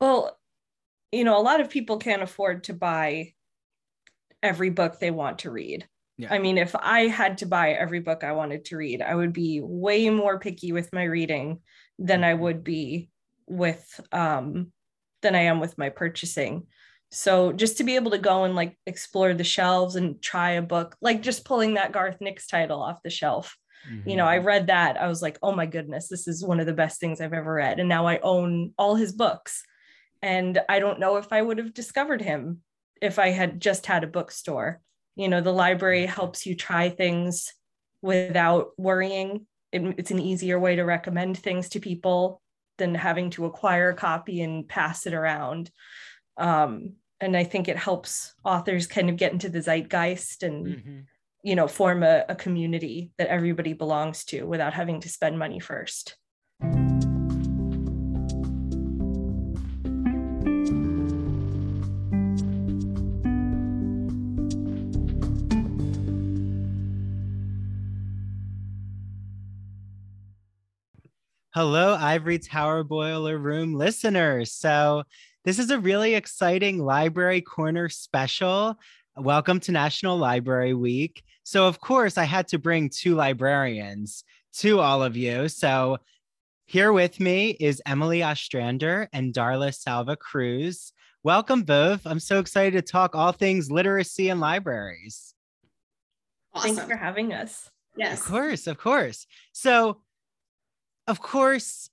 Well, you know, a lot of people can't afford to buy every book they want to read. Yeah. I mean, if I had to buy every book I wanted to read, I would be way more picky with my reading than I would be with um than I am with my purchasing. So just to be able to go and like explore the shelves and try a book, like just pulling that Garth Nix title off the shelf. Mm-hmm. You know, I mm-hmm. read that. I was like, oh my goodness, this is one of the best things I've ever read. And now I own all his books. And I don't know if I would have discovered him if I had just had a bookstore. You know, the library helps you try things without worrying. It, it's an easier way to recommend things to people than having to acquire a copy and pass it around. Um, and I think it helps authors kind of get into the zeitgeist and mm-hmm. you know form a, a community that everybody belongs to without having to spend money first. Hello, Ivory Tower Boiler Room listeners. So, this is a really exciting Library Corner special. Welcome to National Library Week. So, of course, I had to bring two librarians to all of you. So, here with me is Emily Ostrander and Darla Salva Cruz. Welcome both. I'm so excited to talk all things literacy and libraries. Awesome. Thanks for having us. Yes. Of course, of course. So, of course,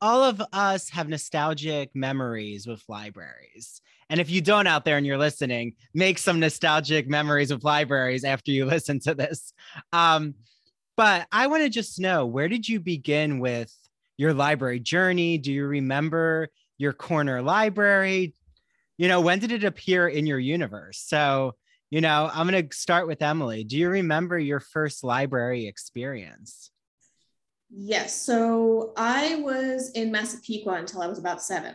all of us have nostalgic memories with libraries. And if you don't out there and you're listening, make some nostalgic memories with libraries after you listen to this. Um, but I want to just know where did you begin with your library journey? Do you remember your corner library? You know, when did it appear in your universe? So, you know, I'm going to start with Emily. Do you remember your first library experience? Yes. So I was in Massapequa until I was about seven.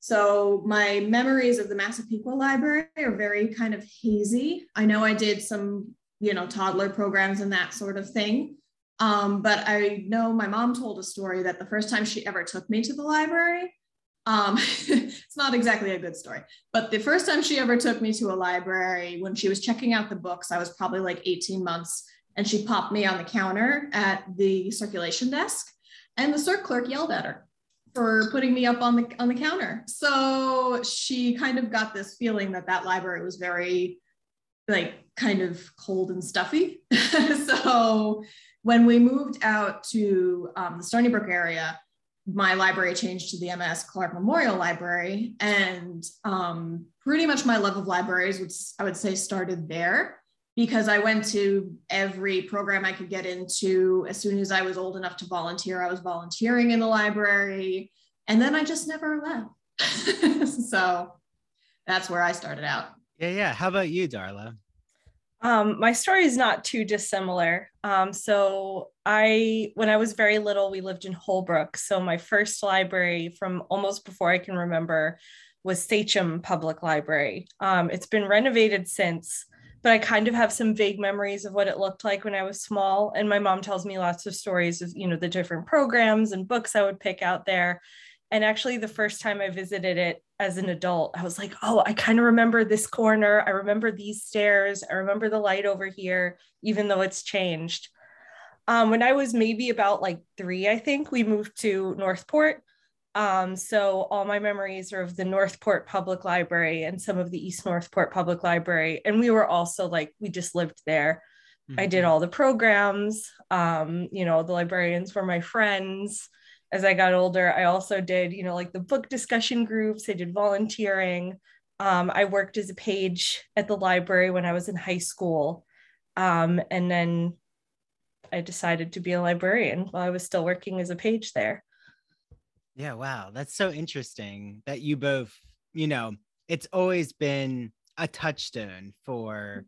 So my memories of the Massapequa Library are very kind of hazy. I know I did some, you know, toddler programs and that sort of thing. Um, but I know my mom told a story that the first time she ever took me to the library, um, it's not exactly a good story, but the first time she ever took me to a library when she was checking out the books, I was probably like 18 months and she popped me on the counter at the circulation desk and the circ clerk yelled at her for putting me up on the on the counter. So she kind of got this feeling that that library was very like kind of cold and stuffy. So when we moved out to um, the stony brook area my library changed to the emma s. clark memorial library and um, pretty much my love of libraries which i would say started there because I went to every program I could get into. As soon as I was old enough to volunteer, I was volunteering in the library. And then I just never left. so that's where I started out. Yeah, yeah. How about you, Darla? Um, my story is not too dissimilar. Um, so I, when I was very little, we lived in Holbrook. So my first library from almost before I can remember was Sachem Public Library. Um, it's been renovated since, but I kind of have some vague memories of what it looked like when I was small. And my mom tells me lots of stories of, you know, the different programs and books I would pick out there. And actually, the first time I visited it as an adult, I was like, oh, I kind of remember this corner. I remember these stairs. I remember the light over here, even though it's changed. Um, when I was maybe about like three, I think we moved to Northport. Um, so all my memories are of the Northport Public Library and some of the East Northport Public Library. And we were also like, we just lived there. Mm-hmm. I did mm-hmm. all the programs. Um, you know, the librarians were my friends. As I got older, I also did, you know, like the book discussion groups. I did volunteering. Um, I worked as a page at the library when I was in high school. Um, and then I decided to be a librarian while I was still working as a page there. Yeah, wow. That's so interesting that you both, you know, it's always been a touchstone for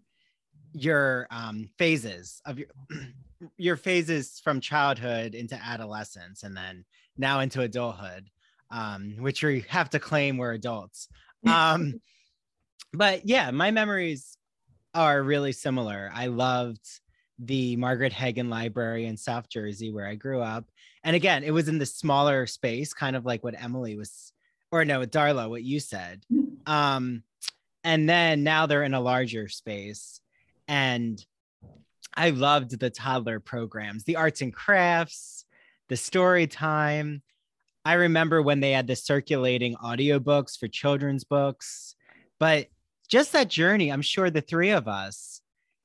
your um phases of your your phases from childhood into adolescence and then now into adulthood um which we have to claim we're adults um but yeah my memories are really similar i loved the margaret heggan library in south jersey where i grew up and again it was in the smaller space kind of like what emily was or no, Darla, what you said. Um, and then now they're in a larger space. And I loved the toddler programs, the arts and crafts, the story time. I remember when they had the circulating audiobooks for children's books, but just that journey, I'm sure the three of us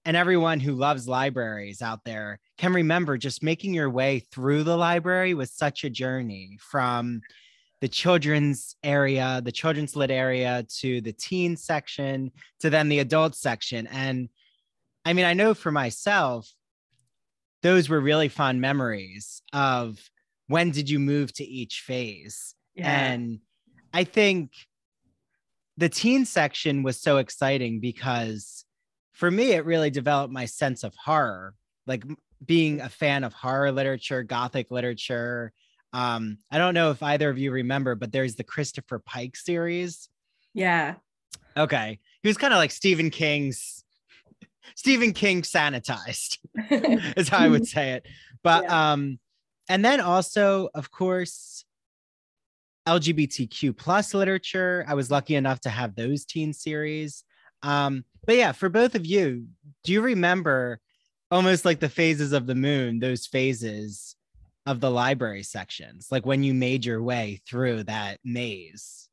and everyone who loves libraries out there can remember just making your way through the library was such a journey from the children's area, the children's lit area to the teen section to then the adult section. And I mean, I know for myself, those were really fond memories of when did you move to each phase? Yeah. And I think the teen section was so exciting because for me, it really developed my sense of horror, like being a fan of horror literature, gothic literature. Um, I don't know if either of you remember, but there's the Christopher Pike series. Yeah. Okay. He was kind of like Stephen King's Stephen King sanitized, is how I would say it. But yeah. um, and then also, of course, LGBTQ plus literature. I was lucky enough to have those teen series. Um, but yeah, for both of you, do you remember almost like the phases of the moon, those phases of the library sections, like when you made your way through that maze?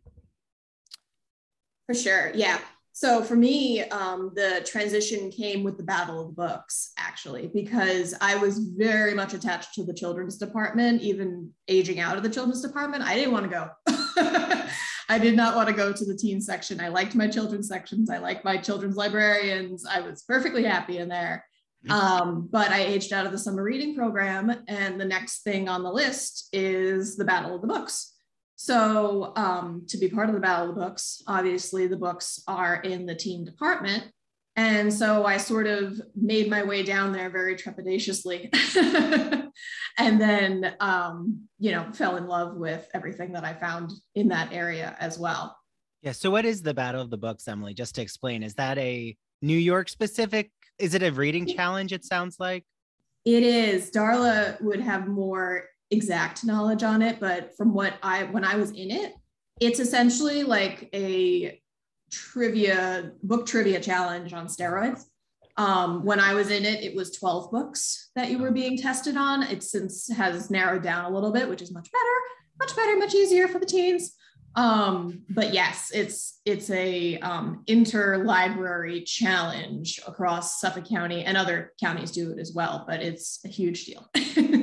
For sure. Yeah. So for me, um, the transition came with the Battle of the Books, actually, because I was very much attached to the children's department, even aging out of the children's department. I didn't want to go. I did not want to go to the teen section. I liked my children's sections. I liked my children's librarians. I was perfectly happy in there. Mm-hmm. Um, but I aged out of the summer reading program, and the next thing on the list is the Battle of the Books. So, um, to be part of the Battle of the Books, obviously the books are in the teen department. And so I sort of made my way down there very trepidatiously. and then, um, you know, fell in love with everything that I found in that area as well. Yeah. So, what is the Battle of the Books, Emily? Just to explain, is that a New York specific? Is it a reading challenge? It sounds like it is. Darla would have more exact knowledge on it, but from what I when I was in it, it's essentially like a trivia book trivia challenge on steroids. Um, when I was in it, it was 12 books that you were being tested on. It since has narrowed down a little bit, which is much better, much better, much easier for the teens. Um, but yes, it's it's a um, interlibrary challenge across Suffolk County and other counties do it as well, but it's a huge deal.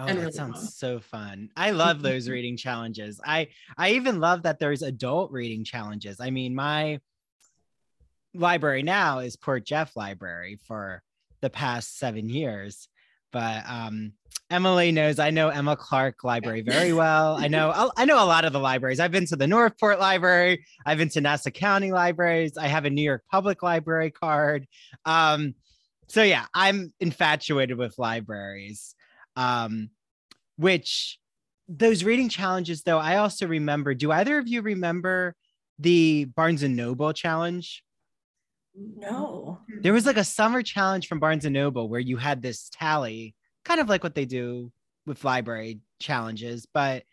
Oh, that really sounds fun. so fun. I love those reading challenges. I I even love that there's adult reading challenges. I mean, my library now is Port Jeff Library for the past 7 years. But um Emily knows I know Emma Clark Library very well. I know I know a lot of the libraries. I've been to the Northport Library. I've been to Nassau County libraries. I have a New York Public Library card. Um, so yeah, I'm infatuated with libraries um, which those reading challenges though i also remember. Do either of you remember the barnes and noble challenge? No. There was like a summer challenge from barnes and noble where you had this tally kind of like what they do with library challenges but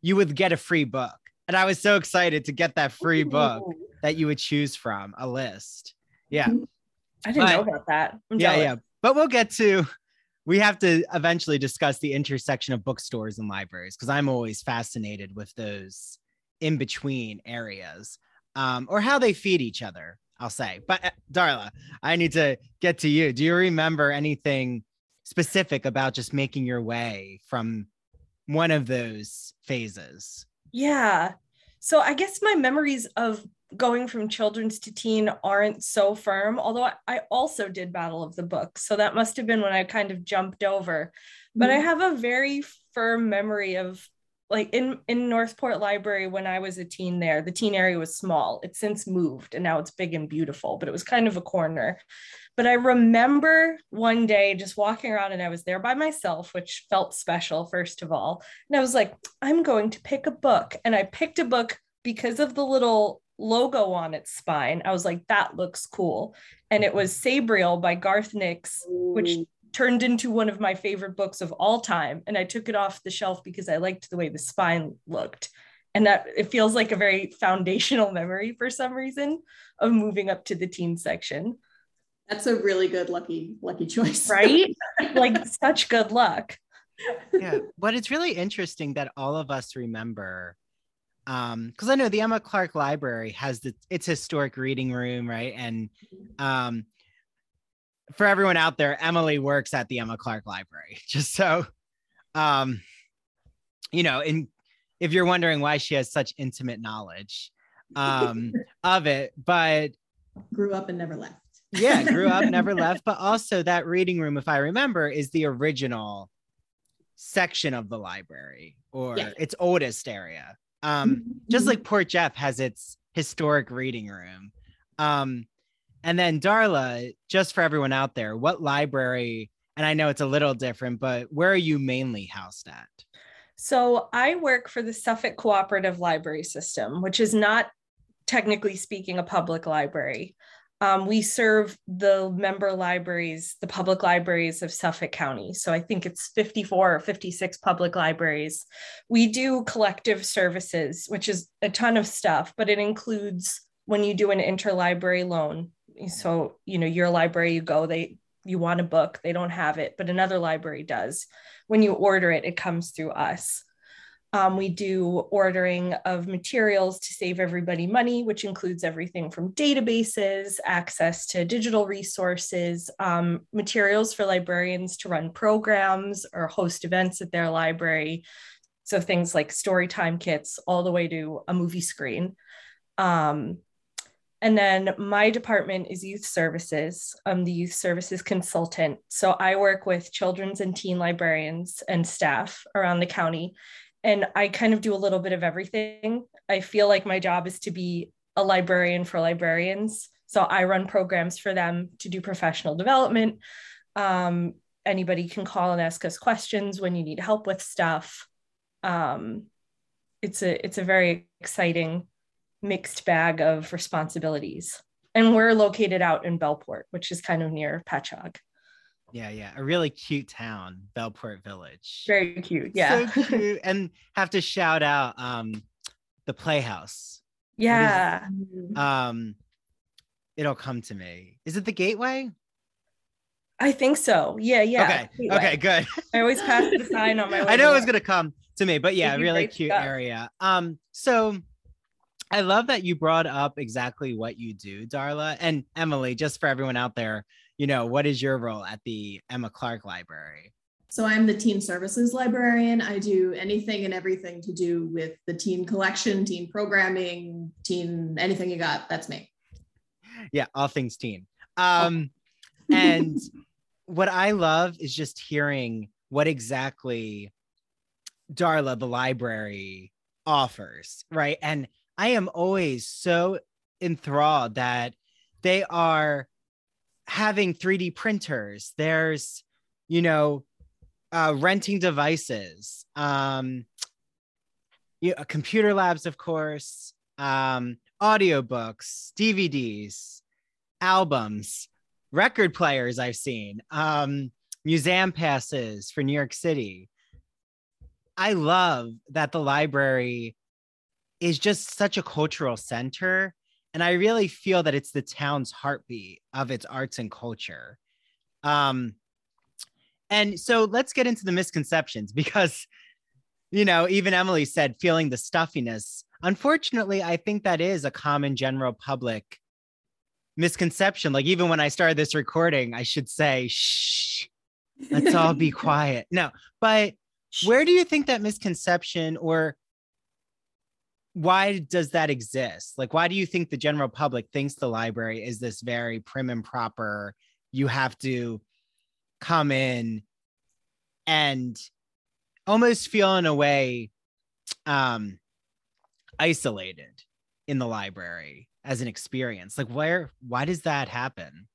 you would get a free book. And i was so excited to get that free book that you would choose from a list. Yeah. I didn't but, know about that. I'm yeah jealous. yeah. But we'll get to we have to eventually discuss the intersection of bookstores and libraries because I'm always fascinated with those in between areas um, or how they feed each other, I'll say. But uh, Darla, I need to get to you. Do you remember anything specific about just making your way from one of those phases? Yeah. So I guess my memories of going from children's to teen aren't so firm, although I also did Battle of the Books. So that must have been when I kind of jumped over. But mm-hmm. I have a very firm memory of like in in Northport Library when I was a teen there, the teen area was small. It's since moved and now it's big and beautiful, but it was kind of a corner. But I remember one day just walking around and I was there by myself, which felt special, first of all. And I was like, I'm going to pick a book. And I picked a book because of the little logo on its spine. I was like, that looks cool. And it was Sabriel by Garth Nix, which turned into one of my favorite books of all time. And I took it off the shelf because I liked the way the spine looked. and that it feels like a very foundational memory for some reason of moving up to the teen section. That's a really good lucky lucky choice. Right? like such good luck. yeah, but it's really interesting that all of us remember um because i know the emma clark library has the its historic reading room right? And um for everyone out there emily works at the emma clark library just so um you know and if you're wondering why she has such intimate knowledge um of it but grew up and never left. Yeah grew up never left but also that reading room if i remember is the original section of the library or yeah. its oldest area um, just mm-hmm. like Port Jeff has its historic reading room. Um, and then Darla, just for everyone out there, what library? And I know it's a little different, but where are you mainly housed at? So I work for the Suffolk Cooperative Library System, which is not technically speaking a public library. Um, we serve the member libraries, the public libraries of Suffolk County. So I think it's 54 or 56 public libraries. We do collective services, which is a ton of stuff, but it includes when you do an interlibrary loan. So, you know, your library, you go, they you want a book, they don't have it, but another library does. When you order it, it comes through us. Um, we do ordering of materials to save everybody money, which includes everything from databases, access to digital resources, um, materials for librarians to run programs or host events at their library. So things like story time kits, all the way to a movie screen. Um, and then my department is youth services. I'm the youth services consultant. So I work with children's and teen librarians and staff around the county and I kind of do a little bit of everything. I feel like my job is to be a librarian for librarians. So I run programs for them to do professional development. Um, anybody can call and ask us questions when you need help with stuff. Um, it's a it's a very exciting mixed bag of responsibilities. And we're located out in Bellport, which is kind of near Patchogue. Yeah, yeah, a really cute town, Bellport Village. Very cute, yeah. So cute, and have to shout out um, the Playhouse. Yeah. um, it'll come to me. Is it the Gateway? I think so. Yeah, yeah. Okay. Okay, good. I always pass the sign on my way. I know it was gonna come to me, but yeah, really cute stuff. area. Um, so I love that you brought up exactly what you do, Darla and Emily. Just for everyone out there, you know, what is your role at the Emma Clark Library? So I'm the teen services librarian. I do anything and everything to do with the teen collection, teen programming, teen anything you got. That's me. Yeah, all things teen. Um, and what I love is just hearing what exactly Darla, the library, offers, right? And I am always so enthralled that they are having 3D printers. There's, you know, uh, renting devices, um, you know, computer labs, of course, um, audiobooks, DVDs, albums, record players I've seen, um, museum passes for New York City. I love that the library is just such a cultural center and I really feel that it's the town's heartbeat of its arts and culture. Um, and so let's get into the misconceptions because, you know, even Emily said feeling the stuffiness. Unfortunately, I think that is a common general public misconception. Like even when I started this recording, I should say, shh, let's all be quiet. No, but where do you think that misconception or why does that exist? Like, why do you think the general public thinks the library is this very prim and proper? You have to come in and almost feel in a way um, isolated in the library as an experience. Like, where, why does that happen?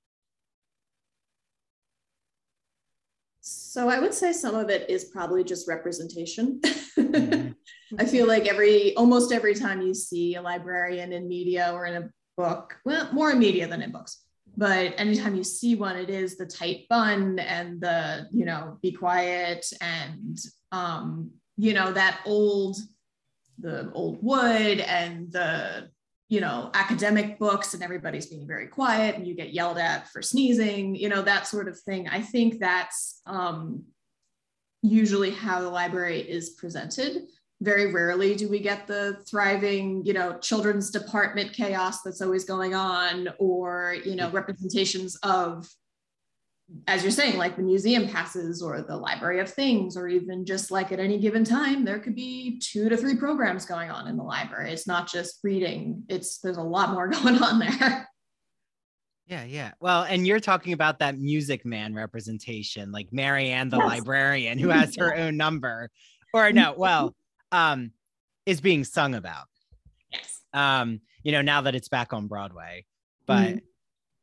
So I would say some of it is probably just representation. Mm-hmm. I feel like every almost every time you see a librarian in media or in a book, well, more in media than in books, but anytime you see one, it is the tight bun and the, you know, be quiet and um, you know, that old the old wood and the you know academic books and everybody's being very quiet and you get yelled at for sneezing you know that sort of thing. I think that's um, usually how the library is presented. Very rarely do we get the thriving you know children's department chaos that's always going on or you know representations of as you're saying, like the museum passes or the library of things, or even just like at any given time, there could be two to three programs going on in the library. It's not just reading, it's there's a lot more going on there. Yeah, yeah. Well, and you're talking about that music man representation, like Marian the yes. librarian who has her own number. Or no, well, um, is being sung about. Yes. Um, you know, now that it's back on Broadway. But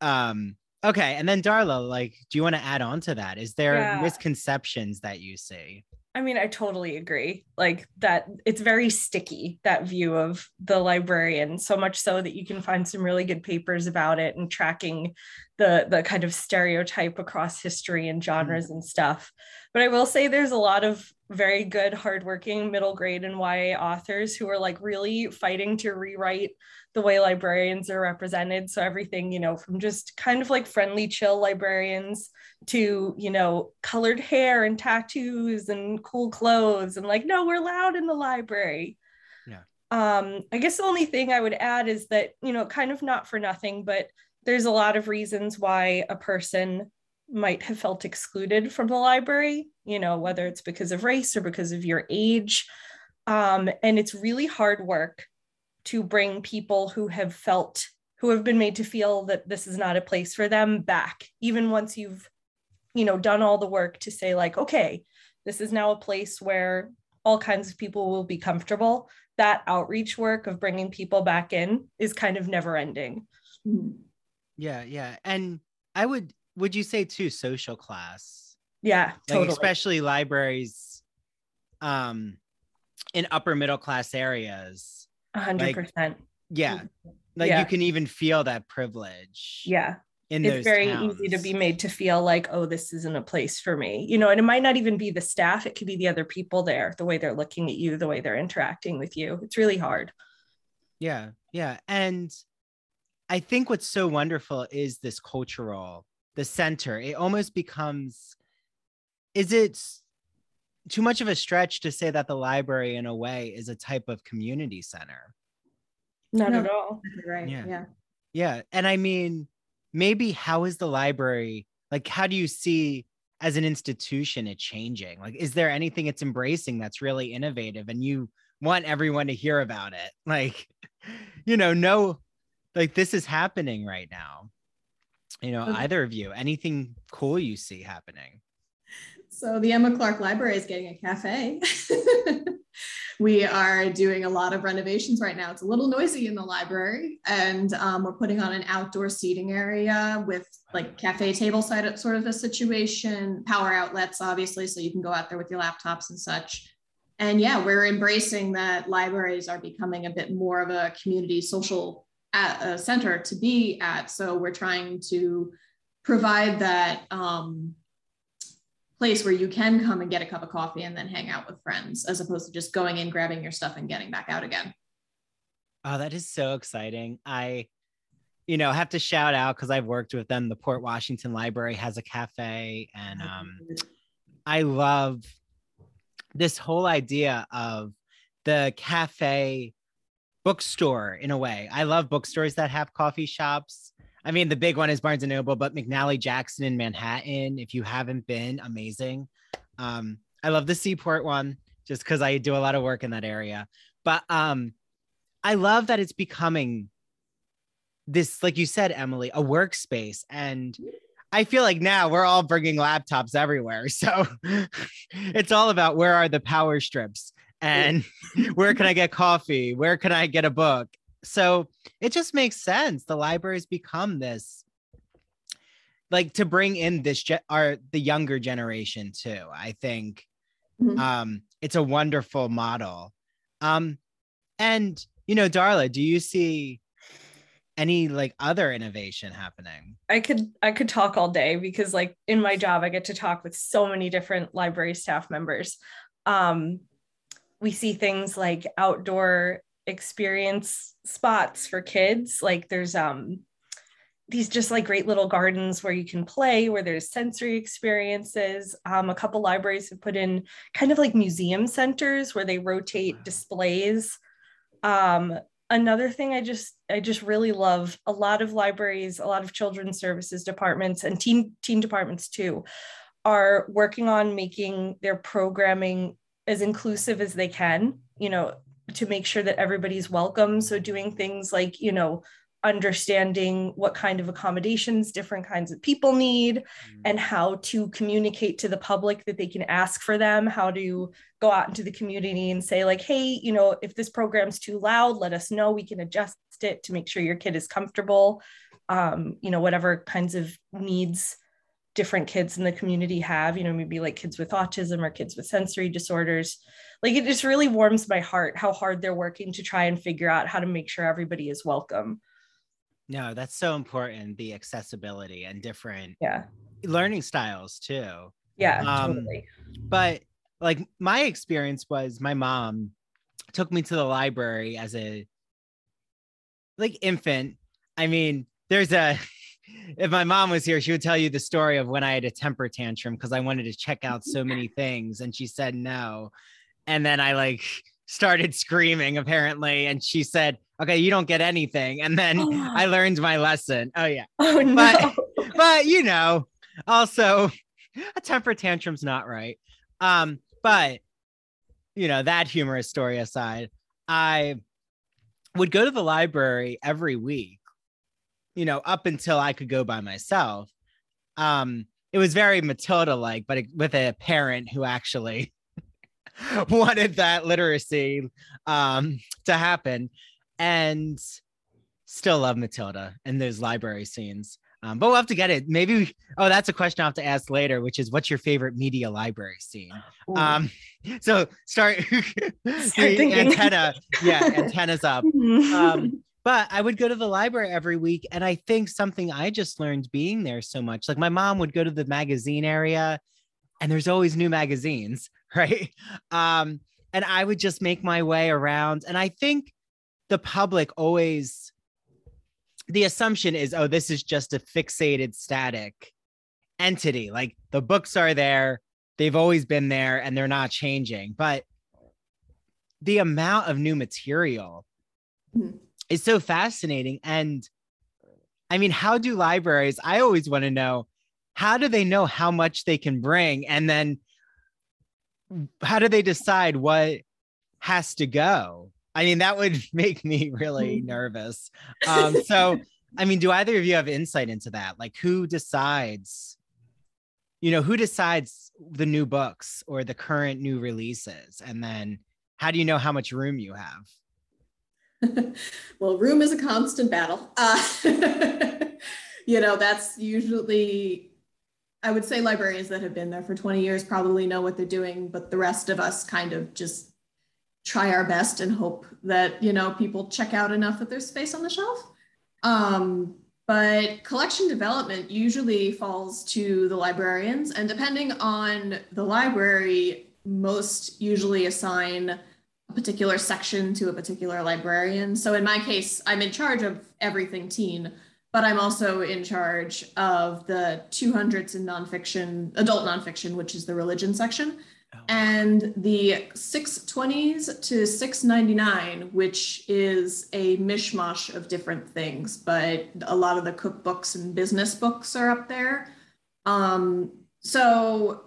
mm-hmm. um Okay. And then Darla, like, do you want to add on to that? Is there yeah. misconceptions that you see? I mean, I totally agree. Like that it's very sticky, that view of the librarian, so much so that you can find some really good papers about it and tracking the the kind of stereotype across history and genres mm-hmm. and stuff. But I will say there's a lot of very good, hardworking middle grade and YA authors who are like really fighting to rewrite the way librarians are represented. So everything, you know, from just kind of like friendly, chill librarians to, you know, colored hair and tattoos and cool clothes and like, no, we're loud in the library. Yeah. Um, I guess the only thing I would add is that, you know, kind of not for nothing, but there's a lot of reasons why a person might have felt excluded from the library, you know, whether it's because of race or because of your age. Um, and it's really hard work to bring people who have felt who have been made to feel that this is not a place for them back even once you've you know done all the work to say like okay this is now a place where all kinds of people will be comfortable. That outreach work of bringing people back in is kind of never ending. Yeah yeah. And i would would you say too social class yeah like especially libraries um in upper middle class areas hundred percent. Yeah. Like yeah. you can even feel that privilege. Yeah. In it's very towns. easy to be made to feel like, oh, this isn't a place for me. You know, and it might not even be the staff, it could be the other people there, the way they're looking at you, the way they're interacting with you. It's really hard. Yeah. Yeah. And I think what's so wonderful is this cultural, the center. It almost becomes, is it too much of a stretch to say that the library in a way is a type of community center? Not no, at all. Right yeah. yeah. Yeah and i mean maybe how is the library like how do you see as an institution it changing? Like is there anything it's embracing that's really innovative and you want everyone to hear about it? Like you know no like this is happening right now. You know okay. either of you anything cool you see happening so the Emma Clark Library is getting a cafe. we are doing a lot of renovations right now. It's a little noisy in the library, and um, we're putting on an outdoor seating area with like cafe table side sort of a situation, power outlets, obviously, so you can go out there with your laptops and such. And yeah, we're embracing that libraries are becoming a bit more of a community social center to be at. So we're trying to provide that um, place where you can come and get a cup of coffee and then hang out with friends as opposed to just going in grabbing your stuff and getting back out again. Oh that is so exciting. I you know have to shout out because i've worked with them. The port washington library has a cafe and um, i love this whole idea of the cafe bookstore in a way. I love bookstores that have coffee shops I mean, the big one is Barnes and Noble, but McNally Jackson in Manhattan, if you haven't been, amazing. Um, I love the Seaport one just because I do a lot of work in that area. But um, I love that it's becoming this, like you said, Emily, a workspace. And I feel like now we're all bringing laptops everywhere. So it's all about where are the power strips and where can I get coffee? Where can I get a book? So it just makes sense. The libraries become this like to bring in this ge- are the younger generation too. I think mm-hmm. um it's a wonderful model. Um and you know, Darla, do you see any like other innovation happening? I could I could talk all day because like in my job I get to talk with so many different library staff members. Um we see things like outdoor experience spots for kids. Like there's um these just like great little gardens where you can play, where there's sensory experiences. Um, a couple libraries have put in kind of like museum centers where they rotate displays. Um, another thing I just I just really love a lot of libraries, a lot of children's services departments and teen teen departments too are working on making their programming as inclusive as they can, you know, to make sure that everybody's welcome. So doing things like, you know, understanding what kind of accommodations different kinds of people need mm-hmm. and how to communicate to the public that they can ask for them how to go out into the community and say like hey you know if this program's too loud let us know we can adjust it to make sure your kid is comfortable um, you know whatever kinds of needs different kids in the community have you know maybe like kids with autism or kids with sensory disorders like it just really warms my heart how hard they're working to try and figure out how to make sure everybody is welcome no, that's so important. The accessibility and different yeah learning styles too. Yeah, um, totally. But like my experience was my mom took me to the library as a like infant. I mean, there's a if my mom was here, she would tell you the story of when I had a temper tantrum because I wanted to check out so many things and she said no. And then I like started screaming apparently. And she said okay you don't get anything. And then oh. i learned my lesson. Oh yeah. Oh no. But, but you know also a temper tantrum's not right. Um but you know that humorous story aside i would go to the library every week you know up until i could go by myself. Um it was very matilda like but with a parent who actually wanted that literacy um, to happen, and still love Matilda and those library scenes. Um, but we'll have to get it. Maybe. We, oh, that's a question I'll have to ask later, which is, what's your favorite media library scene? Um, so start, start antenna. Yeah, antennas up. Um, but I would go to the library every week, and I think something I just learned being there so much. Like my mom would go to the magazine area, and there's always new magazines. Right? Um, and I would just make my way around. And I think the public always, the assumption is, oh, this is just a fixated, static entity. Like the books are there, they've always been there, and they're not changing. But the amount of new material mm-hmm. is so fascinating. And I mean, how do libraries? I always want to know how do they know how much they can bring and then how do they decide what has to go? I mean, that would make me really nervous. Um, so, I mean, do either of you have insight into that? Like, who decides? You know, who decides the new books or the current new releases? And then how do you know how much room you have? well, room is a constant battle. Uh, you know, that's usually I would say librarians that have been there for 20 years probably know what they're doing, but the rest of us kind of just try our best and hope that, you know, people check out enough that there's space on the shelf. Um, but collection development usually falls to the librarians, and depending on the library, most usually assign a particular section to a particular librarian. So in my case, I'm in charge of everything teen but I'm also in charge of the 200s in nonfiction, adult nonfiction, which is the religion section, oh. and the 620s to 699, which is a mishmash of different things, but a lot of the cookbooks and business books are up there. Um, so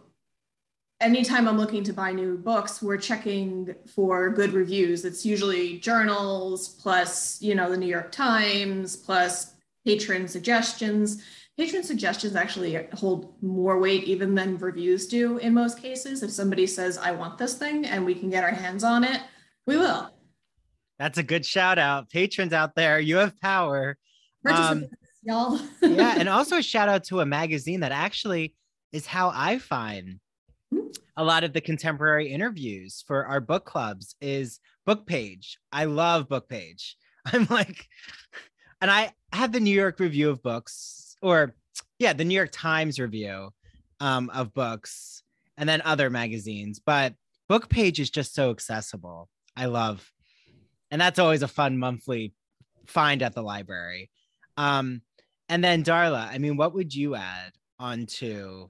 anytime I'm looking to buy new books, we're checking for good reviews. It's usually journals plus, you know, the New York Times plus patron suggestions. Patron suggestions actually hold more weight even than reviews do in most cases. If somebody says, I want this thing and we can get our hands on it, we will. That's a good shout out. Patrons out there, you have power. Um, y'all. yeah. And also a shout out to a magazine that actually is how I find hmm. a lot of the contemporary interviews for our book clubs is BookPage. I love BookPage. I'm like, and I had the New York Review of Books, or yeah, the New York Times review um, of books, and then other magazines. But BookPage is just so accessible. I love, and that's always a fun monthly find at the library. Um, and then Darla, I mean, what would you add onto?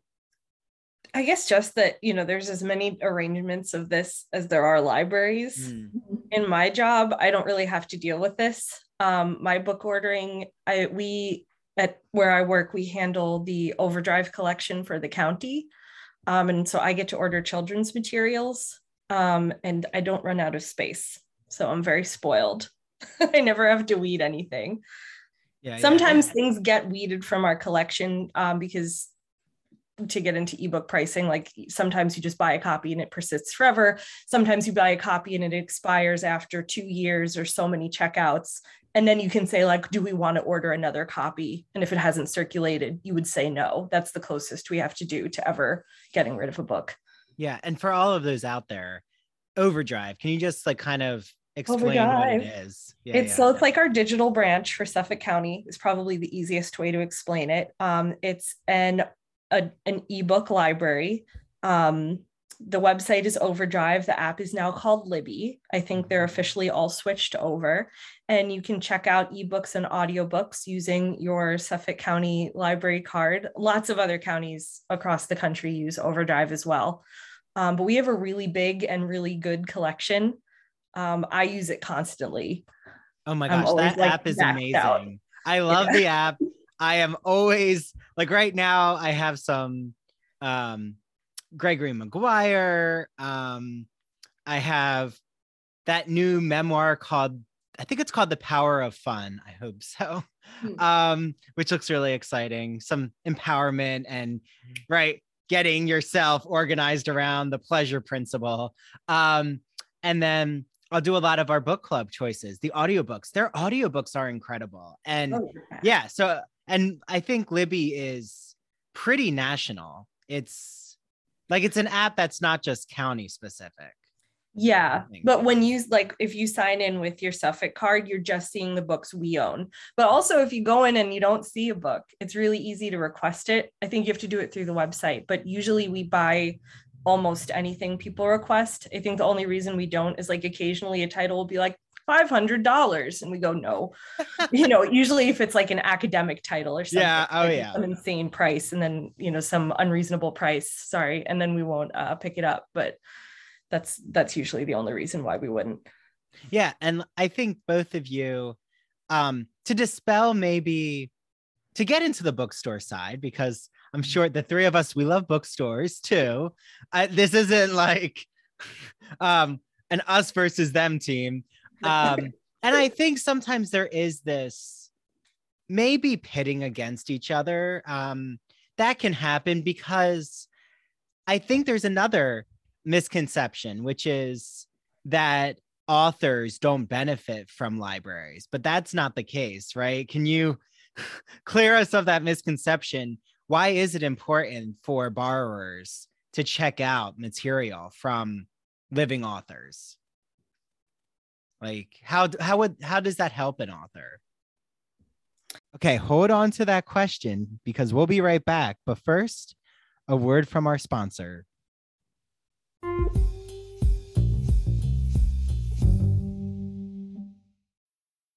I guess just that, you know, there's as many arrangements of this as there are libraries. Mm. In my job, I don't really have to deal with this. Um, my book ordering, I we at where I work, we handle the overdrive collection for the county. Um, and so I get to order children's materials um, and I don't run out of space. So I'm very spoiled. I never have to weed anything. Yeah, Sometimes yeah. things get weeded from our collection um, because to get into ebook pricing, like sometimes you just buy a copy and it persists forever. Sometimes you buy a copy and it expires after two years or so many checkouts. And then you can say, like, do we want to order another copy? And if it hasn't circulated, you would say no. That's the closest we have to do to ever getting rid of a book. Yeah. And for all of those out there, Overdrive, can you just like kind of explain Overdrive. what it is. Yeah, it's yeah. so it's like our digital branch for Suffolk County is probably the easiest way to explain it. Um, it's an a, an ebook library. Um, the website is Overdrive. The app is now called Libby. I think they're mm-hmm. officially all switched over. And you can check out ebooks and audiobooks using your Suffolk County library card. Lots of other counties across the country use Overdrive as well. Um, but we have a really big and really good collection um, I use it constantly. Oh my gosh, that like, app is amazing. Out. I love yeah. the app. I am always like right now I have some um Gregory Maguire. Um I have that new memoir called I think it's called The Power of Fun. I hope so. Hmm. Um, which looks really exciting. Some empowerment and right getting yourself organized around the pleasure principle. Um, and then I'll do a lot of our book club choices, the audiobooks. Their audiobooks are incredible. And oh, yeah, so and I think Libby is pretty national. It's like it's an app that's not just county specific. Yeah, but when you like if you sign in with your Suffolk card, you're just seeing the books we own. But also if you go in and you don't see a book, it's really easy to request it. I think you have to do it through the website, but usually we buy almost anything people request. I think the only reason we don't is like occasionally a title will be like $500 and we go no. you know, usually if it's like an academic title or something. Yeah, oh like yeah. Some insane price and then, you know, some unreasonable price, sorry, and then we won't uh, pick it up, but that's that's usually the only reason why we wouldn't. Yeah, and I think both of you um to dispel maybe to get into the bookstore side because I'm sure the three of us we love bookstores too. I, this isn't like um, an us versus them team. Um, and I think sometimes there is this maybe pitting against each other. Um, that can happen because I think there's another misconception, which is that authors don't benefit from libraries, but that's not the case, right? Can you clear us of that misconception? why is it important for borrowers to check out material from living authors? Like how how would how does that help an author? Okay, hold on to that question because we'll be right back. But first, a word from our sponsor.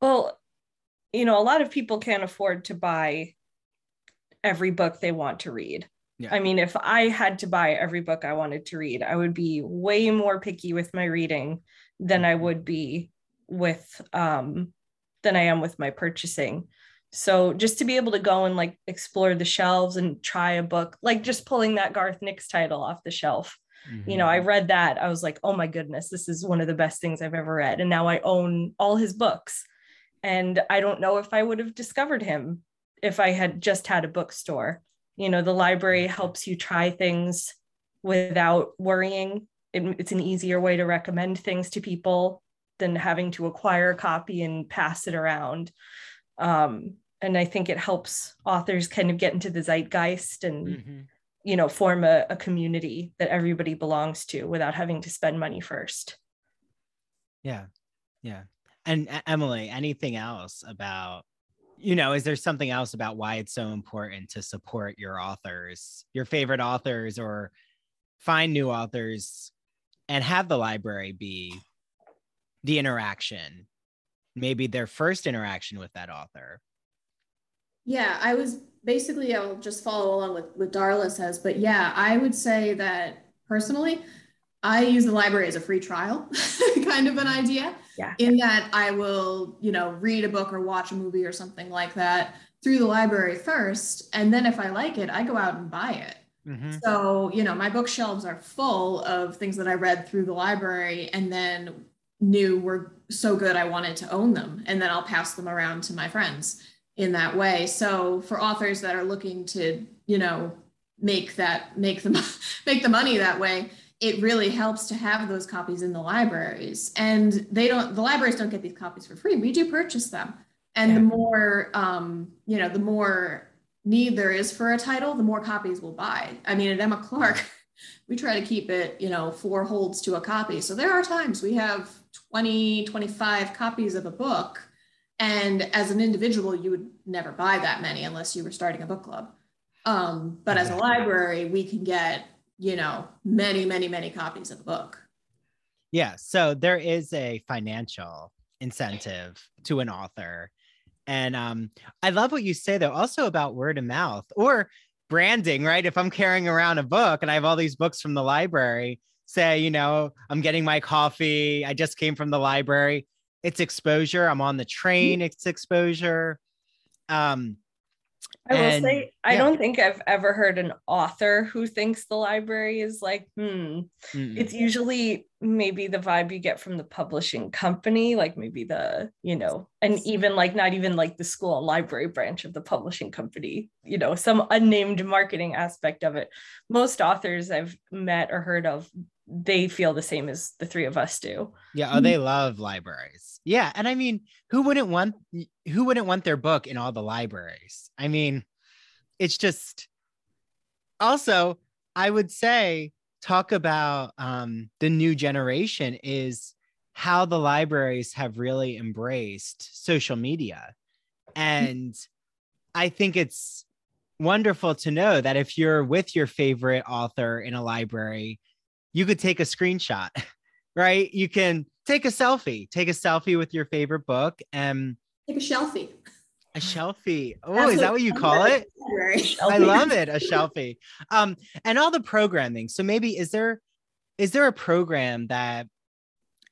Well, you know, a lot of people can't afford to buy every book they want to read. Yeah. I mean, if I had to buy every book I wanted to read, I would be way more picky with my reading than I would be with um than I am with my purchasing. So just to be able to go and like explore the shelves and try a book, like just pulling that Garth Nix title off the shelf. Mm-hmm. You know, I read that. I was like, oh my goodness, this is one of the best things I've ever read. And now I own all his books. And I don't know if I would have discovered him if I had just had a bookstore. You know, the library helps you try things without worrying. It, it's an easier way to recommend things to people than having to acquire a copy and pass it around. Um, and I think it helps authors kind of get into the zeitgeist and mm-hmm. You know form a, a community that everybody belongs to without having to spend money first. Yeah, yeah. And Emily, anything else about you know, is there something else about why it's so important to support your authors, your favorite authors, or find new authors and have the library be the interaction, maybe their first interaction with that author? Yeah, I was basically, I'll just follow along with what Darla says, but yeah, I would say that personally, I use the library as a free trial, kind of an idea. Yeah. In that I will, you know, read a book or watch a movie or something like that through the library first. And then if I like it, I go out and buy it. Mm-hmm. So, you know, my bookshelves are full of things that I read through the library and then knew were so good I wanted to own them. And then I'll pass them around to my friends in that way. So for authors that are looking to, you know, make that make the make the money that way, it really helps to have those copies in the libraries. And they don't, the libraries don't get these copies for free. We do purchase them. And yeah. the more, um, you know, the more need there is for a title, the more copies we'll buy. I mean, at Emma Clark, we try to keep it, you know, four holds to a copy. So there are times we have 20, 25 copies of a book. And as an individual, you would never buy that many unless you were starting a book club. Um, but as a library, we can get you know, many, many, many copies of the book. Yeah. So there is a financial incentive to an author. And um, I love what you say, though, also about word of mouth or branding, right? If I'm carrying around a book and I have all these books from the library, say, you know, I'm getting my coffee, I just came from the library, it's exposure. I'm on the train, it's exposure. Um, I will and, say, I yeah. don't think I've ever heard an author who thinks the library is like, hmm. Mm-mm. It's usually maybe the vibe you get from the publishing company, like maybe the, you know, and even like not even like the school and library branch of the publishing company, you know, some unnamed marketing aspect of it. Most authors I've met or heard of, they feel the same as the three of us do. Yeah. Oh, they love libraries. Yeah, and I mean, who wouldn't want who wouldn't want their book in all the libraries? I mean, it's just also I would say talk about um, the new generation is how the libraries have really embraced social media. And I think it's wonderful to know that if you're with your favorite author in a library, you could take a screenshot, right? You can take a selfie. Take a selfie with your favorite book and take a shelfie. A shelfie. Oh, is that what you call it? I love it. A shelfie. Um, and all the programming. So maybe is there is there a program that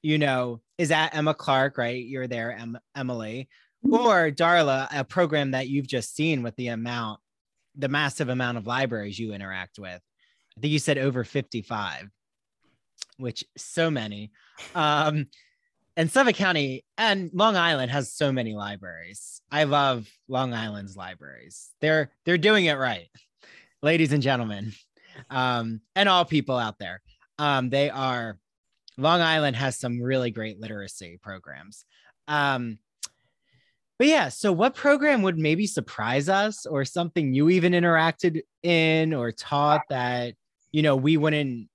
you know is at Emma Clark, right? You're there, em- Emily, mm-hmm. or Darla, a program that you've just seen with the amount, the massive amount of libraries you interact with. I think you said over 55 which so many. Um, and Suffolk County and Long Island has so many libraries. I love Long Island's libraries. They're they're doing it right, ladies and gentlemen, um, and all people out there. Um, they are. Long Island has some really great literacy programs. Um, but yeah, so what program would maybe surprise us, or something you even interacted in or taught that you know we wouldn't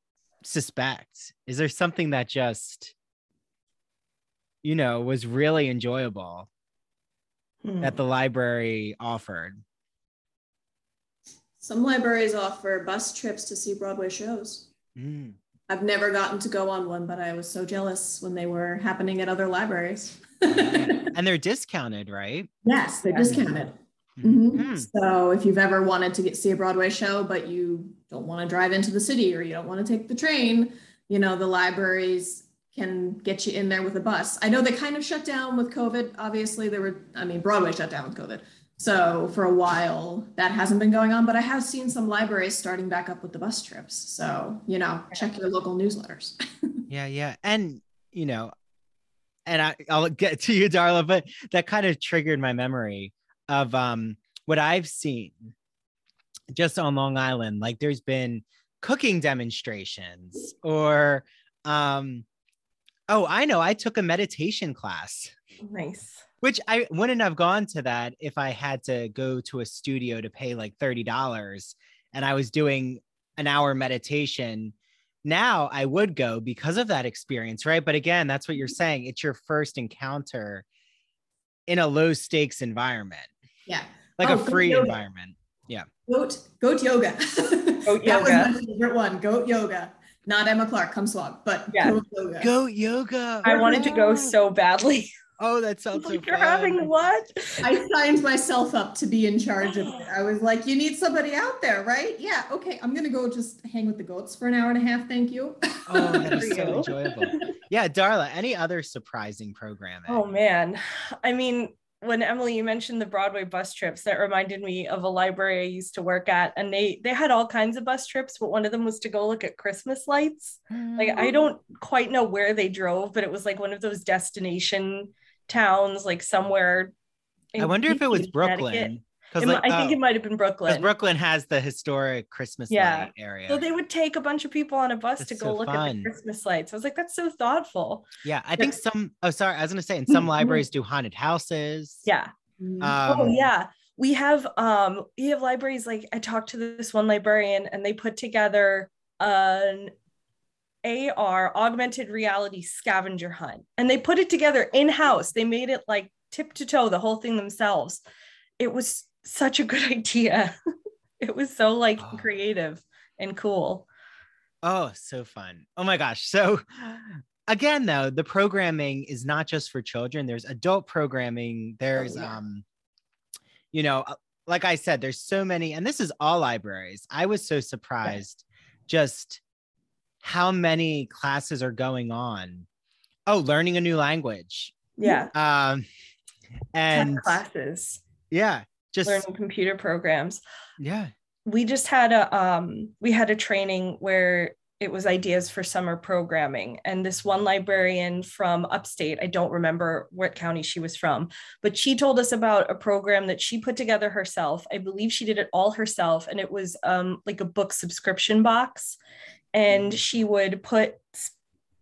suspect? Is there something that just, you know, was really enjoyable hmm. that the library offered? Some libraries offer bus trips to see Broadway shows. Mm. I've never gotten to go on one, but I was so jealous when they were happening at other libraries. and they're discounted, right? Yes, they're discounted. Mm-hmm. Mm-hmm. So if you've ever wanted to get see a Broadway show, but you don't want to drive into the city or you don't want to take the train, you know, the libraries can get you in there with a bus. I know they kind of shut down with COVID. Obviously, there were, I mean, Broadway shut down with COVID. So for a while, that hasn't been going on, but I have seen some libraries starting back up with the bus trips. So, you know, check your local newsletters. yeah, yeah. And, you know, and I, I'll get to you, Darla, but that kind of triggered my memory of um, what I've seen just on Long Island. Like there's been cooking demonstrations or um oh, I know, I took a meditation class. Nice. Which I wouldn't have gone to that if I had to go to a studio to pay like $30 and I was doing an hour meditation. Now I would go because of that experience, right? But again, that's what you're saying. It's your first encounter in a low stakes environment. Yeah. Like Oh, a free environment. Yeah. Goat, goat yoga. Goat that was yoga. my favorite one. Goat yoga. Not Emma Clark, come swag, but Yeah. goat yoga. Goat yoga. I wanted to go so badly. Oh, that sounds so like you're fun. having what? I signed myself up to be in charge of it. I was like, you need somebody out there, right? Yeah, okay, I'm gonna go just hang with the goats for an hour and a half. Thank you. Oh, that is so enjoyable. Yeah, Darla, any other surprising programming? Oh man. I mean, when Emily you mentioned the Broadway bus trips, that reminded me of a library I used to work at. And they they had all kinds of bus trips, but one of them was to go look at Christmas lights. Like I mm. don't quite know where they drove, but it was like one of those destination towns, like somewhere. in I wonder if it was Brooklyn. It like, I think oh, it might have been Brooklyn. Brooklyn has the historic Christmas Yeah. light area. So they would take a bunch of people on a bus to go so look at the Christmas lights. I was like, that's so thoughtful. yeah, I think some. Oh, sorry, I was gonna say, in some Mhm. libraries do haunted houses. Yeah. Mm. Um, oh yeah. We have um we have libraries like I talked to this one librarian and they put together an AR augmented reality scavenger hunt and they put it together in-house. They made it like tip to toe, the whole thing themselves. It was such a good idea. it was so like Oh. creative and cool. Oh, so fun. Oh my gosh. So again, though, the programming is not just for children. There's adult programming. There's yeah. um, you know, uh, like I said, there's so many, and this is all libraries. I was so surprised just how many classes are going on. Oh, learning a new language. Yeah. Um, and Tech classes, yeah, just learning computer programs. yeah. we just had a um we had a training where it was ideas for summer programming and this one librarian from upstate i don't remember what county she was from but she told us about a program that she put together herself i believe she did it all herself and it was um like a book subscription box and she would put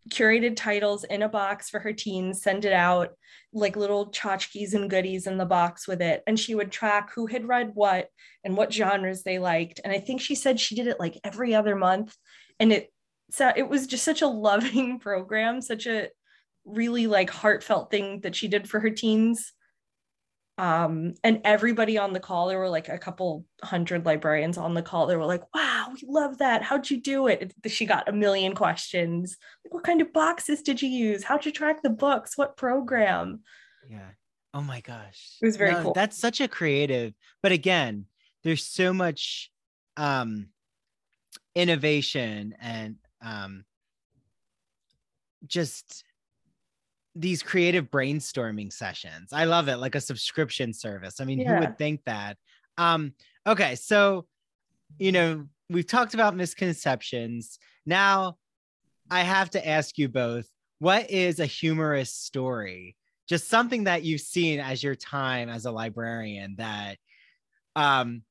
curated titles in a box for her teens send it out like little tchotchkes and goodies in the box with it. And she would track who had read what and what genres they liked. And i think she said she did it like every other month. And it so it was just such a loving program such a really like heartfelt thing that she did for her teens um and everybody on the call there were like a couple hundred librarians on the call they were like wow we love that how'd you do it she got a million questions like, what kind of boxes did you use how'd you track the books what program Yeah. Oh my gosh. It was very No, cool. That's such a creative, but again, there's so much um innovation and um just these creative brainstorming sessions. I love it, like a subscription service. I mean, who would think that? Um, okay, so you know, we've talked about misconceptions. Now I have to ask you both, what is a humorous story? Just something that you've seen as your time as a librarian that um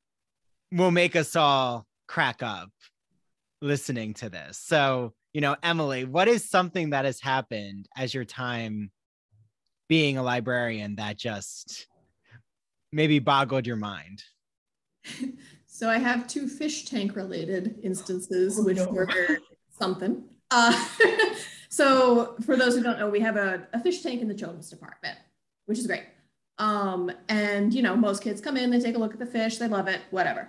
will make us all crack up listening to this. So, you know, Emily, what is something that has happened as your time being a librarian that just maybe boggled your mind? So I have two fish tank related instances, Oh, which no. were something. Uh, so for those who don't know, we have a, a fish tank in the children's department, which is great. Um, and you know, most kids come in, they take a look at the fish, they love it, whatever.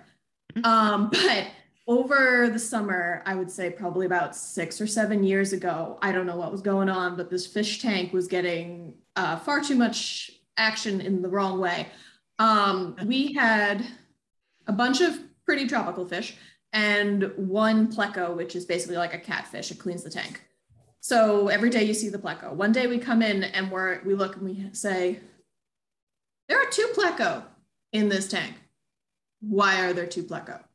Um, but over the summer, I would say probably about six or seven years ago, I don't know what was going on, but this fish tank was getting uh, far too much action in the wrong way. Um, we had a bunch of pretty tropical fish and one pleco, which is basically like a catfish. It cleans the tank. So every day you see the pleco. One day we come in and we're we look and we say, there are two pleco in this tank. Why are there two pleco?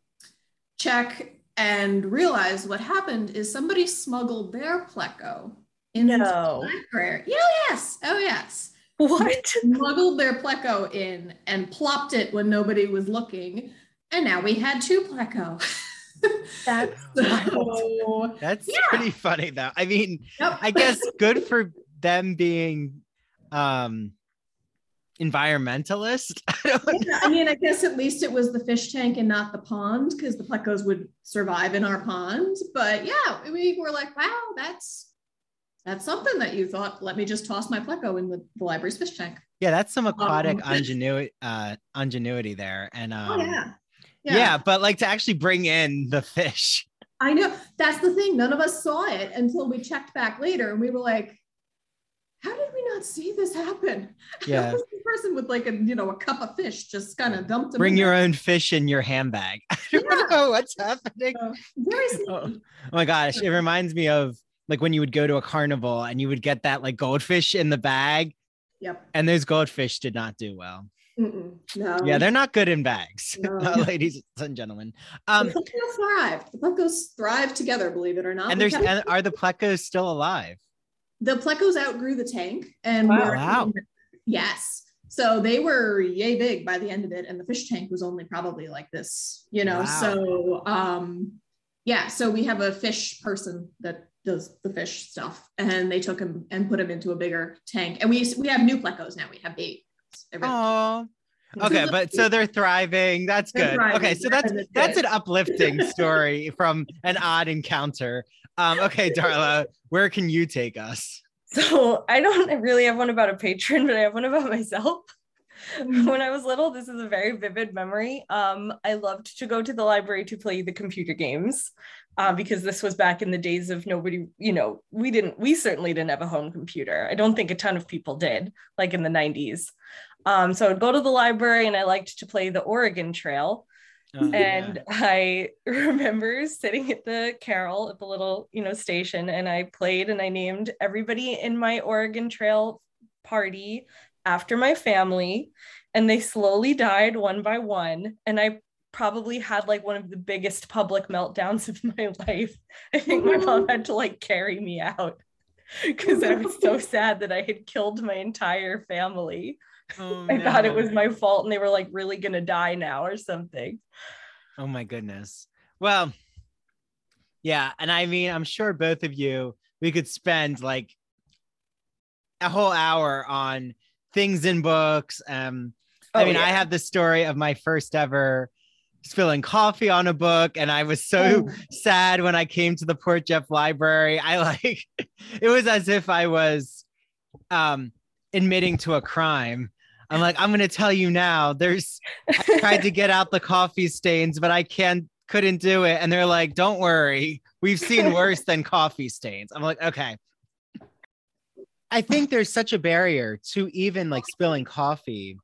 Check and realize what happened is somebody smuggled their pleco into No. the library. Yeah, yes. Oh yes what smuggled their pleco in and plopped it when nobody was looking and now we had two Pleco. That's so, That's Yeah. pretty funny though. I mean, Yep. I guess good for them being um environmentalist. I Yeah, I mean, I guess at least it was the fish tank and not the pond because the plecos would survive in our pond. But yeah, we were like, wow, that's that's something that you thought. Let me just toss my pleco in the, the library's fish tank. yeah, that's some aquatic Um, ingenuity uh ingenuity there. And um oh yeah. yeah. but like to actually bring in the fish. I know. That's the thing. None of us saw it until we checked back later and we were like, how did we not see this happen? Yeah. Was person with like a you know a cup of fish just kind of dumped them Bring your own fish in your handbag. I don't Yeah. know what's happening. So, very. Oh, oh my gosh, it reminds me of like when you would go to a carnival and you would get that like goldfish in the bag, Yep. and those goldfish did not do well. Mm-mm. No. Yeah, they're not good in bags, No. ladies and gentlemen. the Um, plecos thrived. The plecos thrive together, believe it or not. and there's and are the plecos still alive? The plecos outgrew the tank and Wow. were- Wow. yes so they were yay big by the end of it and the fish tank was only probably like this you know Wow. so um yeah so we have a fish person that does the fish stuff and they took him and put him into a bigger tank and we we have new plecos now we have babies everything. Oh, okay, but so they're thriving. That's They're good. thriving. Okay, so that's That's that's an uplifting story from an odd encounter. Um, okay, Darla, where can you take us? So I don't really have one about a patron, but I have one about myself. when I was little, this is a very vivid memory. Um, I loved to go to the library to play the computer games uh, because this was back in the days of nobody, you know, we didn't, we certainly didn't have a home computer. I don't think a ton of people did, like in the 90s. Um, so I'd go to the library and I liked to play the Oregon Trail. Oh, and I remember sitting at the carrel at the little, you know, station, and I played and I named everybody in my Oregon Trail party after my family, and they slowly died one by one. And I probably had like one of the biggest public meltdowns of my life. I think my mom had to like carry me out because I was so sad that I had killed my entire family. Oh, I thought it was my fault and they were like really gonna die now or something. Oh my goodness. Well, yeah, and I mean, I'm sure both of you we could spend like a whole hour on things in books. Um, I Oh, mean, I have the story of my first ever spilling coffee on a book, and I was so Oh. sad when I came to the Port Jeff Library. I like it was as if I was um admitting to a crime. I'm like, I'm gonna tell you now. There's I tried to get out the coffee stains, but I can't couldn't do it. And they're like, Don't worry, we've seen worse than coffee stains. I'm like, okay. I think there's such a barrier to even like spilling coffee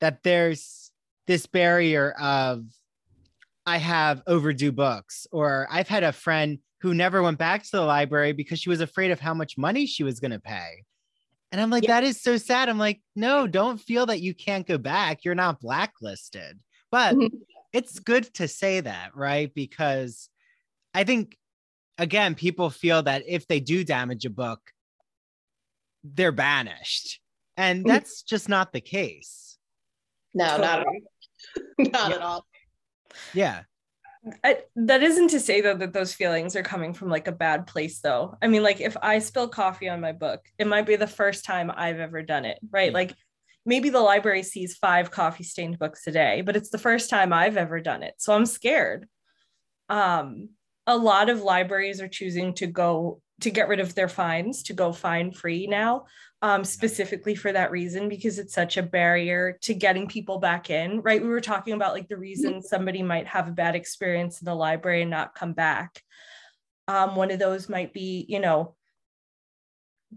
that there's this barrier of I have overdue books, or I've had a friend who never went back to the library because she was afraid of how much money she was going to pay. And I'm like, Yeah. that is so sad. I'm like, no, don't feel that you can't go back. You're not blacklisted. But Mhm. it's good to say that, right? Because I think, again, people feel that if they do damage a book, they're banished. And Mhm. that's just not the case. No, not at all. Not Yeah. at all. Yeah. I, that isn't to say though that those feelings are coming from like a bad place though. I mean, like if I spill coffee on my book, it might be the first time I've ever done it, right? Yeah. Like maybe the library sees five coffee stained books a day, but it's the first time I've ever done it. So I'm scared. Um, a lot of libraries are choosing to go to get rid of their fines to go fine free now um, specifically for that reason because it's such a barrier to getting people back in right? We were talking about like the reason somebody might have a bad experience in the library and not come back. Um, one of those might be you know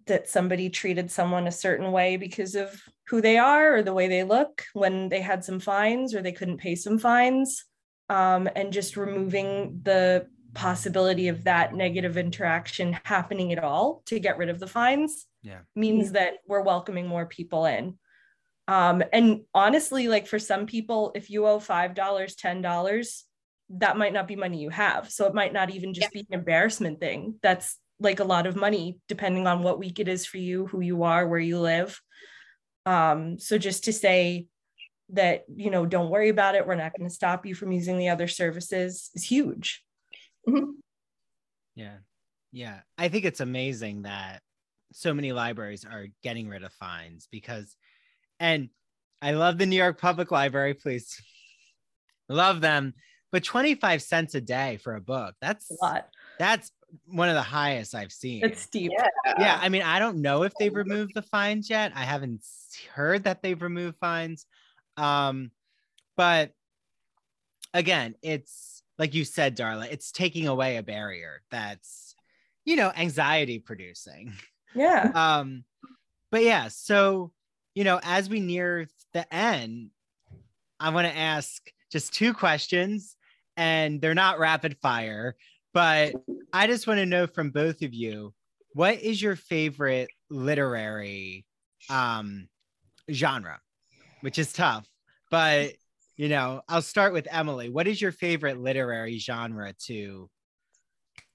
that somebody treated someone a certain way because of who they are or the way they look when they had some fines or they couldn't pay some fines um, and just removing the possibility of that negative interaction happening at all to get rid of the fines Yeah. means that we're welcoming more people in. Um, and honestly like for some people if you owe five dollars ten dollars that might not be money you have. So it might not even just be an embarrassment thing. That's like a lot of money depending on what week it is for you who you are where you live. Um, so just to say that you know don't worry about it. We're not going to stop you from using the other services is huge Mhm. Yeah. Yeah. I think it's amazing that so many libraries are getting rid of fines because, and I love the New York Public Library, please. Love them. But 25 cents a day for a book, that's a lot that's one of the highest I've seen. it's steep Yeah. yeah. I mean, I don't know if they've removed the fines yet. I haven't heard that they've removed fines. Um, but again, it's like you said, Darla, it's taking away a barrier that's, you know, anxiety producing. yeah Um, but yeah, so you know, as we near the end, I want to ask just two questions, and they're not rapid fire, but I just want to know from both of you, what is your favorite literary um genre? Which is tough, but you know, I'll start with Emily. What is your favorite literary genre to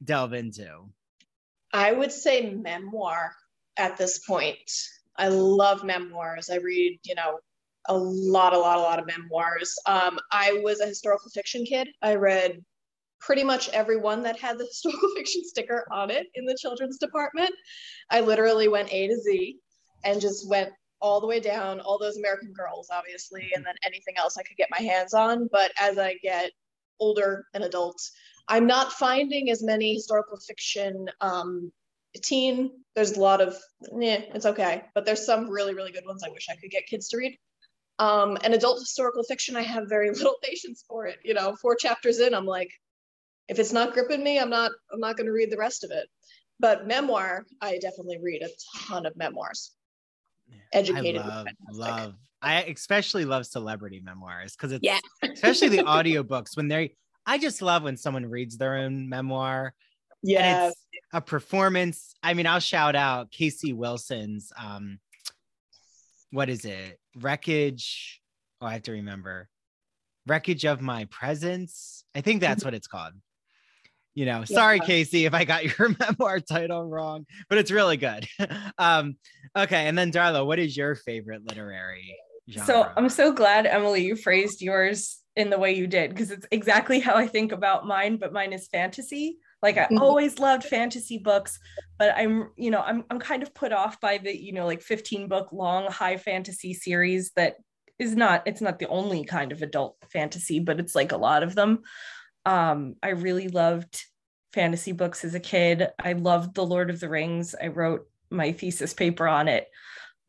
delve into? I would say memoir at this point. I love memoirs. I read, you know, a lot, a lot, a lot of memoirs. Um, I was a historical fiction kid. I read pretty much every one that had the historical fiction sticker on it in the children's department. I literally went A to Z and just went all the way down, all those American girls, obviously, and then anything else I could get my hands on. But as I get older and adult, I'm not finding as many historical fiction um, teen. There's a lot of, yeah, it's okay, but there's some really, really good ones I wish I could get kids to read. Um, and adult historical fiction, I have very little patience for it. You know, four chapters in, I'm like, if it's not gripping me, I'm not, I'm not going to read the rest of it. But memoir, I definitely read a ton of memoirs. Educated. I love, love. I especially love celebrity memoirs because it's Yeah. especially the audiobooks when they I just love when someone reads their own memoir. Yeah. it's a performance. I mean, I'll shout out Casey Wilson's um what is it? Wreckage. Oh, I have to remember. Wreckage of My Presence. I think that's what it's called. You know, sorry, Casey, if I got your memoir title wrong, but it's really good. um, okay, and then Darla, what is your favorite literary genre? So I'm so glad, Emily, you phrased yours in the way you did because it's exactly how I think about mine, but mine is fantasy. Like I Mhm. always loved fantasy books, but I'm, you know, I'm I'm kind of put off by the, you know, like 15 book long high fantasy series that is not it's not the only kind of adult fantasy, but it's like a lot of them. Um, I really loved fantasy books as a kid. I loved The Lord of the Rings. I wrote my thesis paper on it.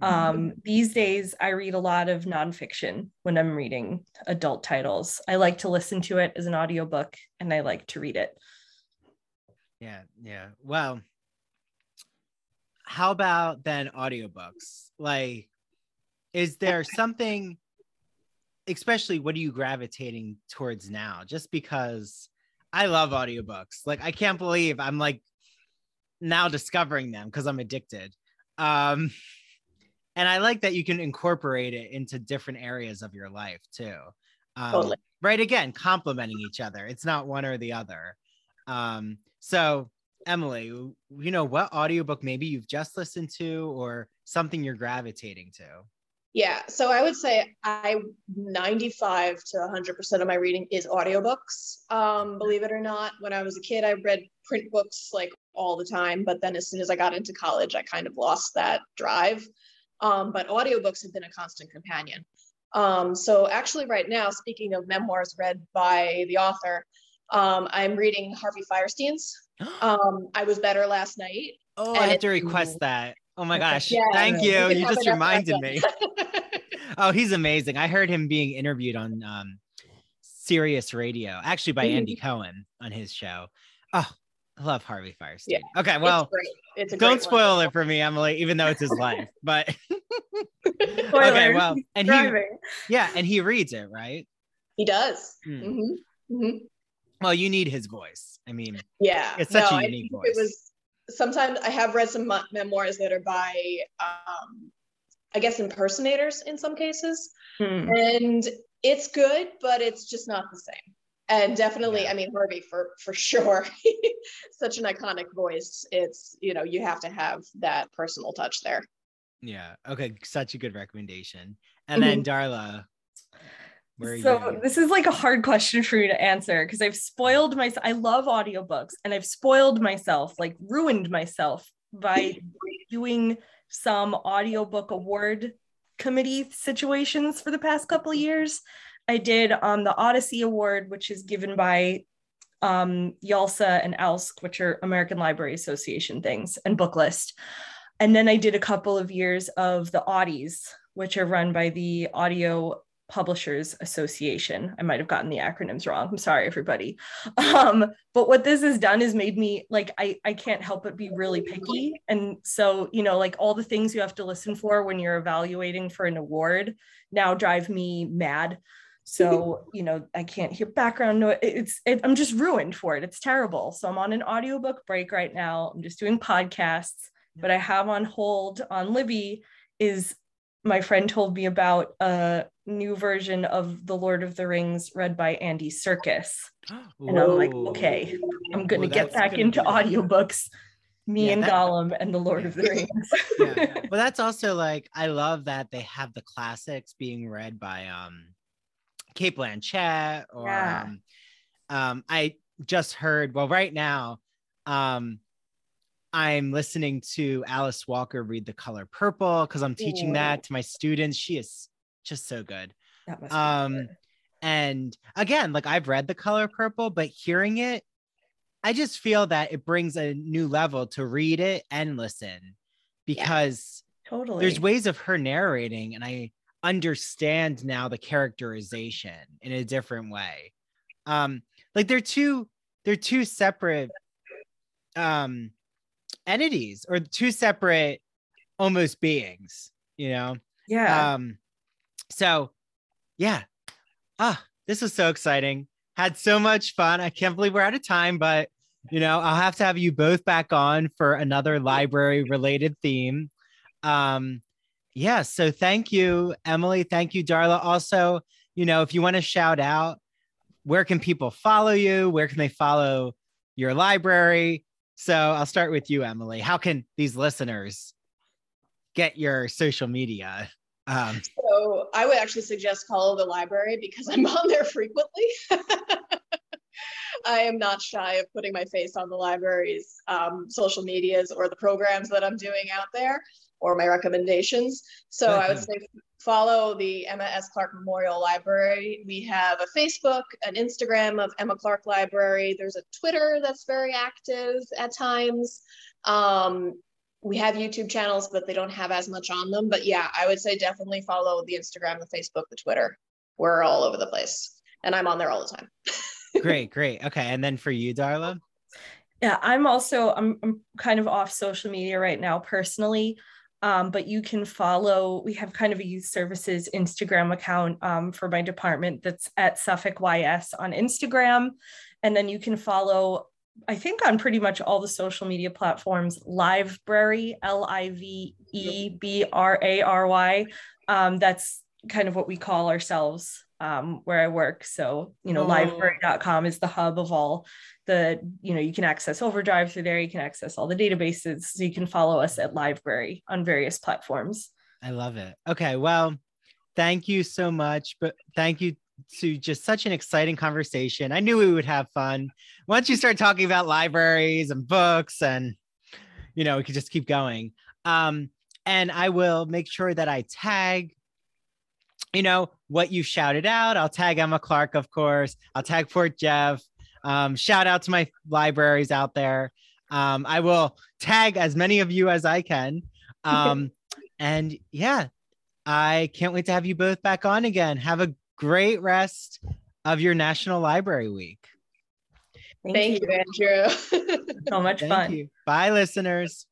Um, these days, I read a lot of nonfiction when I'm reading adult titles. I like to listen to it as an audiobook and I like to read it. Yeah, yeah. Well, how about then audiobooks? Like, is there something, especially what are you gravitating towards now? Just because I love audiobooks. Like, I can't believe I'm like now discovering them because I'm addicted. Um, and I like that you can incorporate it into different areas of your life too. Um, Totally. Right. Again, complementing each other. It's not one or the other. Um, so Emily, you know, what audiobook maybe you've just listened to or something you're gravitating to? Yeah, so I would say I 95 to 100% of my reading is audiobooks. Um, believe it or not, when I was a kid, I read print books like all the time, but then as soon as I got into college, I kind of lost that drive. Um, but audiobooks have been a constant companion. Um, so actually, right now, speaking of memoirs read by the author, um, I'm reading Harvey Fierstein's. Um, I was better last night. oh, I have to request that. Oh my gosh. Yeah, Thank you. You just reminded me. Oh, he's amazing. I heard him being interviewed on um Sirius Radio, actually by Andy Mm-hmm. Cohen on his show. Oh, I love Harvey Fierstein. Okay, well, great. It's don't great one. spoil it for me, Emily, even though it's his life. But okay, well, and he yeah, and he reads it, right? He does. Hmm. Mhm. Mhm. Well, you need his voice. I mean, Yeah, It's such a unique think voice. It was sometimes I have read some memoirs that are by, um, I guess, impersonators in some cases, Hmm. and it's good, but it's just not the same. And definitely, Yeah. I mean, Harvey for for sure, such an iconic voice. It's you know you have to have that personal touch there. yeah. Okay, such a good recommendation. And then Mm-hmm. Darla. So this is like a hard question for you to answer because I've spoiled myself. I love audiobooks and I've spoiled myself, like ruined myself by doing some audiobook award committee situations for the past couple of years. I did um, the Odyssey Award, which is given by um, YALSA and ALSC, which are American Library Association things, and Booklist. And then I did a couple of years of the Audies, which are run by the Audio Publishers Association. I might have gotten the acronyms wrong. I'm sorry, everybody. Um, but what this has done is made me like I I can't help but be really picky. And so you know, like all the things you have to listen for when you're evaluating for an award now drive me mad. So you know, I can't hear background noise. It's it, I'm just ruined for it. It's terrible. So I'm on an audiobook break right now. I'm just doing podcasts, but I have on hold on Libby is my friend told me about a new version of The Lord of the Rings read by Andy Serkis. And I'm like, okay, I'm going to get back into audiobooks. Me yeah, and that, Gollum and The Lord of the Rings. yeah. Well, that's also like, I love that they have the classics being read by um, Cate Blanchett or yeah. um, um, I just heard, well, right now, um, I'm listening to Alice Walker read The Color Purple because I'm teaching Ooh. that to my students. She is just so good. um, good. and again, like I've read The Color Purple, but hearing it, I just feel that it brings a new level to read it and listen because yeah, totally there's ways of her narrating, and I understand now the characterization in a different way. Um, like they're two, they're two separate um entities or two separate almost beings, you know? Yeah. Um, so yeah. Ah, this was so exciting. Had so much fun. I can't believe we're out of time, but you know, I'll have to have you both back on for another library related theme. Um, yeah, so thank you, Emily. Thank you, Darla. Also, you know, if you want to shout out, where can people follow you? Where can they follow your library? So I'll start with you, Emily. How can these listeners get your social media? Um, so I would actually suggest follow the library because I'm on there frequently. I am not shy of putting my face on the library's um, social medias or the programs that I'm doing out there or my recommendations. So I would say follow the Emma S. Clark Memorial Library. We have a Facebook, an Instagram of Emma Clark Library. There's a Twitter that's very active at times. Um, we have YouTube channels, but they don't have as much on them. But yeah, I would say definitely follow the Instagram, the Facebook, the Twitter. We're all over the place, and I'm on there all the time. great, great. Okay, and then for you, Darla. Yeah, I'm also I'm, I'm kind of off social media right now personally. Um, but you can follow, we have kind of a youth services Instagram account um, for my department that's at Suffolk YS on Instagram. And then you can follow, I think, on pretty much all the social media platforms, Livebrary, L I V E B R A R Y. Um, that's kind of what we call ourselves um, where I work. So, you know, oh. livebrary.com is the hub of all the, you know, you can access Overdrive through there. You can access all the databases. So you can follow us at Livebrary on various platforms. I love it. Okay. Well, thank you so much. But thank you to just such an exciting conversation. I knew we would have fun. Once you start talking about libraries and books and, you know, we could just keep going. Um, and I will make sure that I tag you know, what you shouted out. I'll tag Emma Clark, of course. I'll tag Port Jeff. Um, shout out to my libraries out there. Um, I will tag as many of you as I can. Um, and yeah, I can't wait to have you both back on again. Have a great rest of your National Library Week. Thank, Thank you. you, Andrew. so much Thank fun. You. Bye, listeners.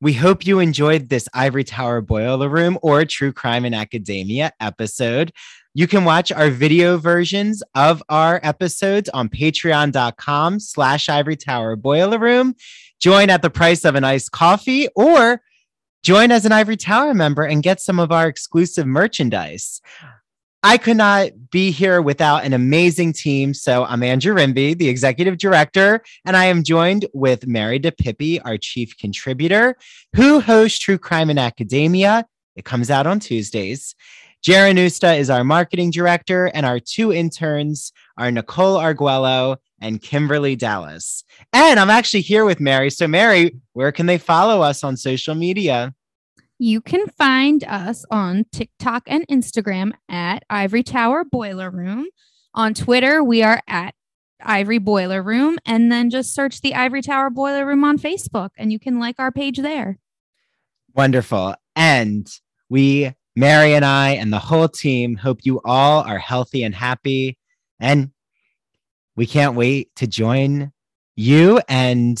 We hope you enjoyed this Ivory Tower Boiler Room or True Crime in Academia episode. You can watch our video versions of our episodes on patreon.com slash ivory tower boiler room. Join at the price of an iced coffee or join as an Ivory Tower member and get some of our exclusive merchandise. I could not be here without an amazing team. So I'm Andrew Rimby, the executive director, and I am joined with Mary DePippi, our chief contributor, who hosts True Crime in Academia. It comes out on Tuesdays. Jaron Usta is our marketing director, and our two interns are Nicole Arguello and Kimberly Dallas. And I'm actually here with Mary. So, Mary, where can they follow us on social media? You can find us on TikTok and Instagram at Ivory Tower Boiler Room. On Twitter, we are at Ivory Boiler Room. And then just search the Ivory Tower Boiler Room on Facebook and you can like our page there. Wonderful. And we, Mary and I, and the whole team hope you all are healthy and happy. And we can't wait to join you and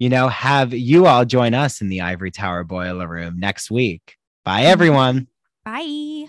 you know have you all join us in the ivory tower boiler room next week. Bye mm-hmm. everyone. Bye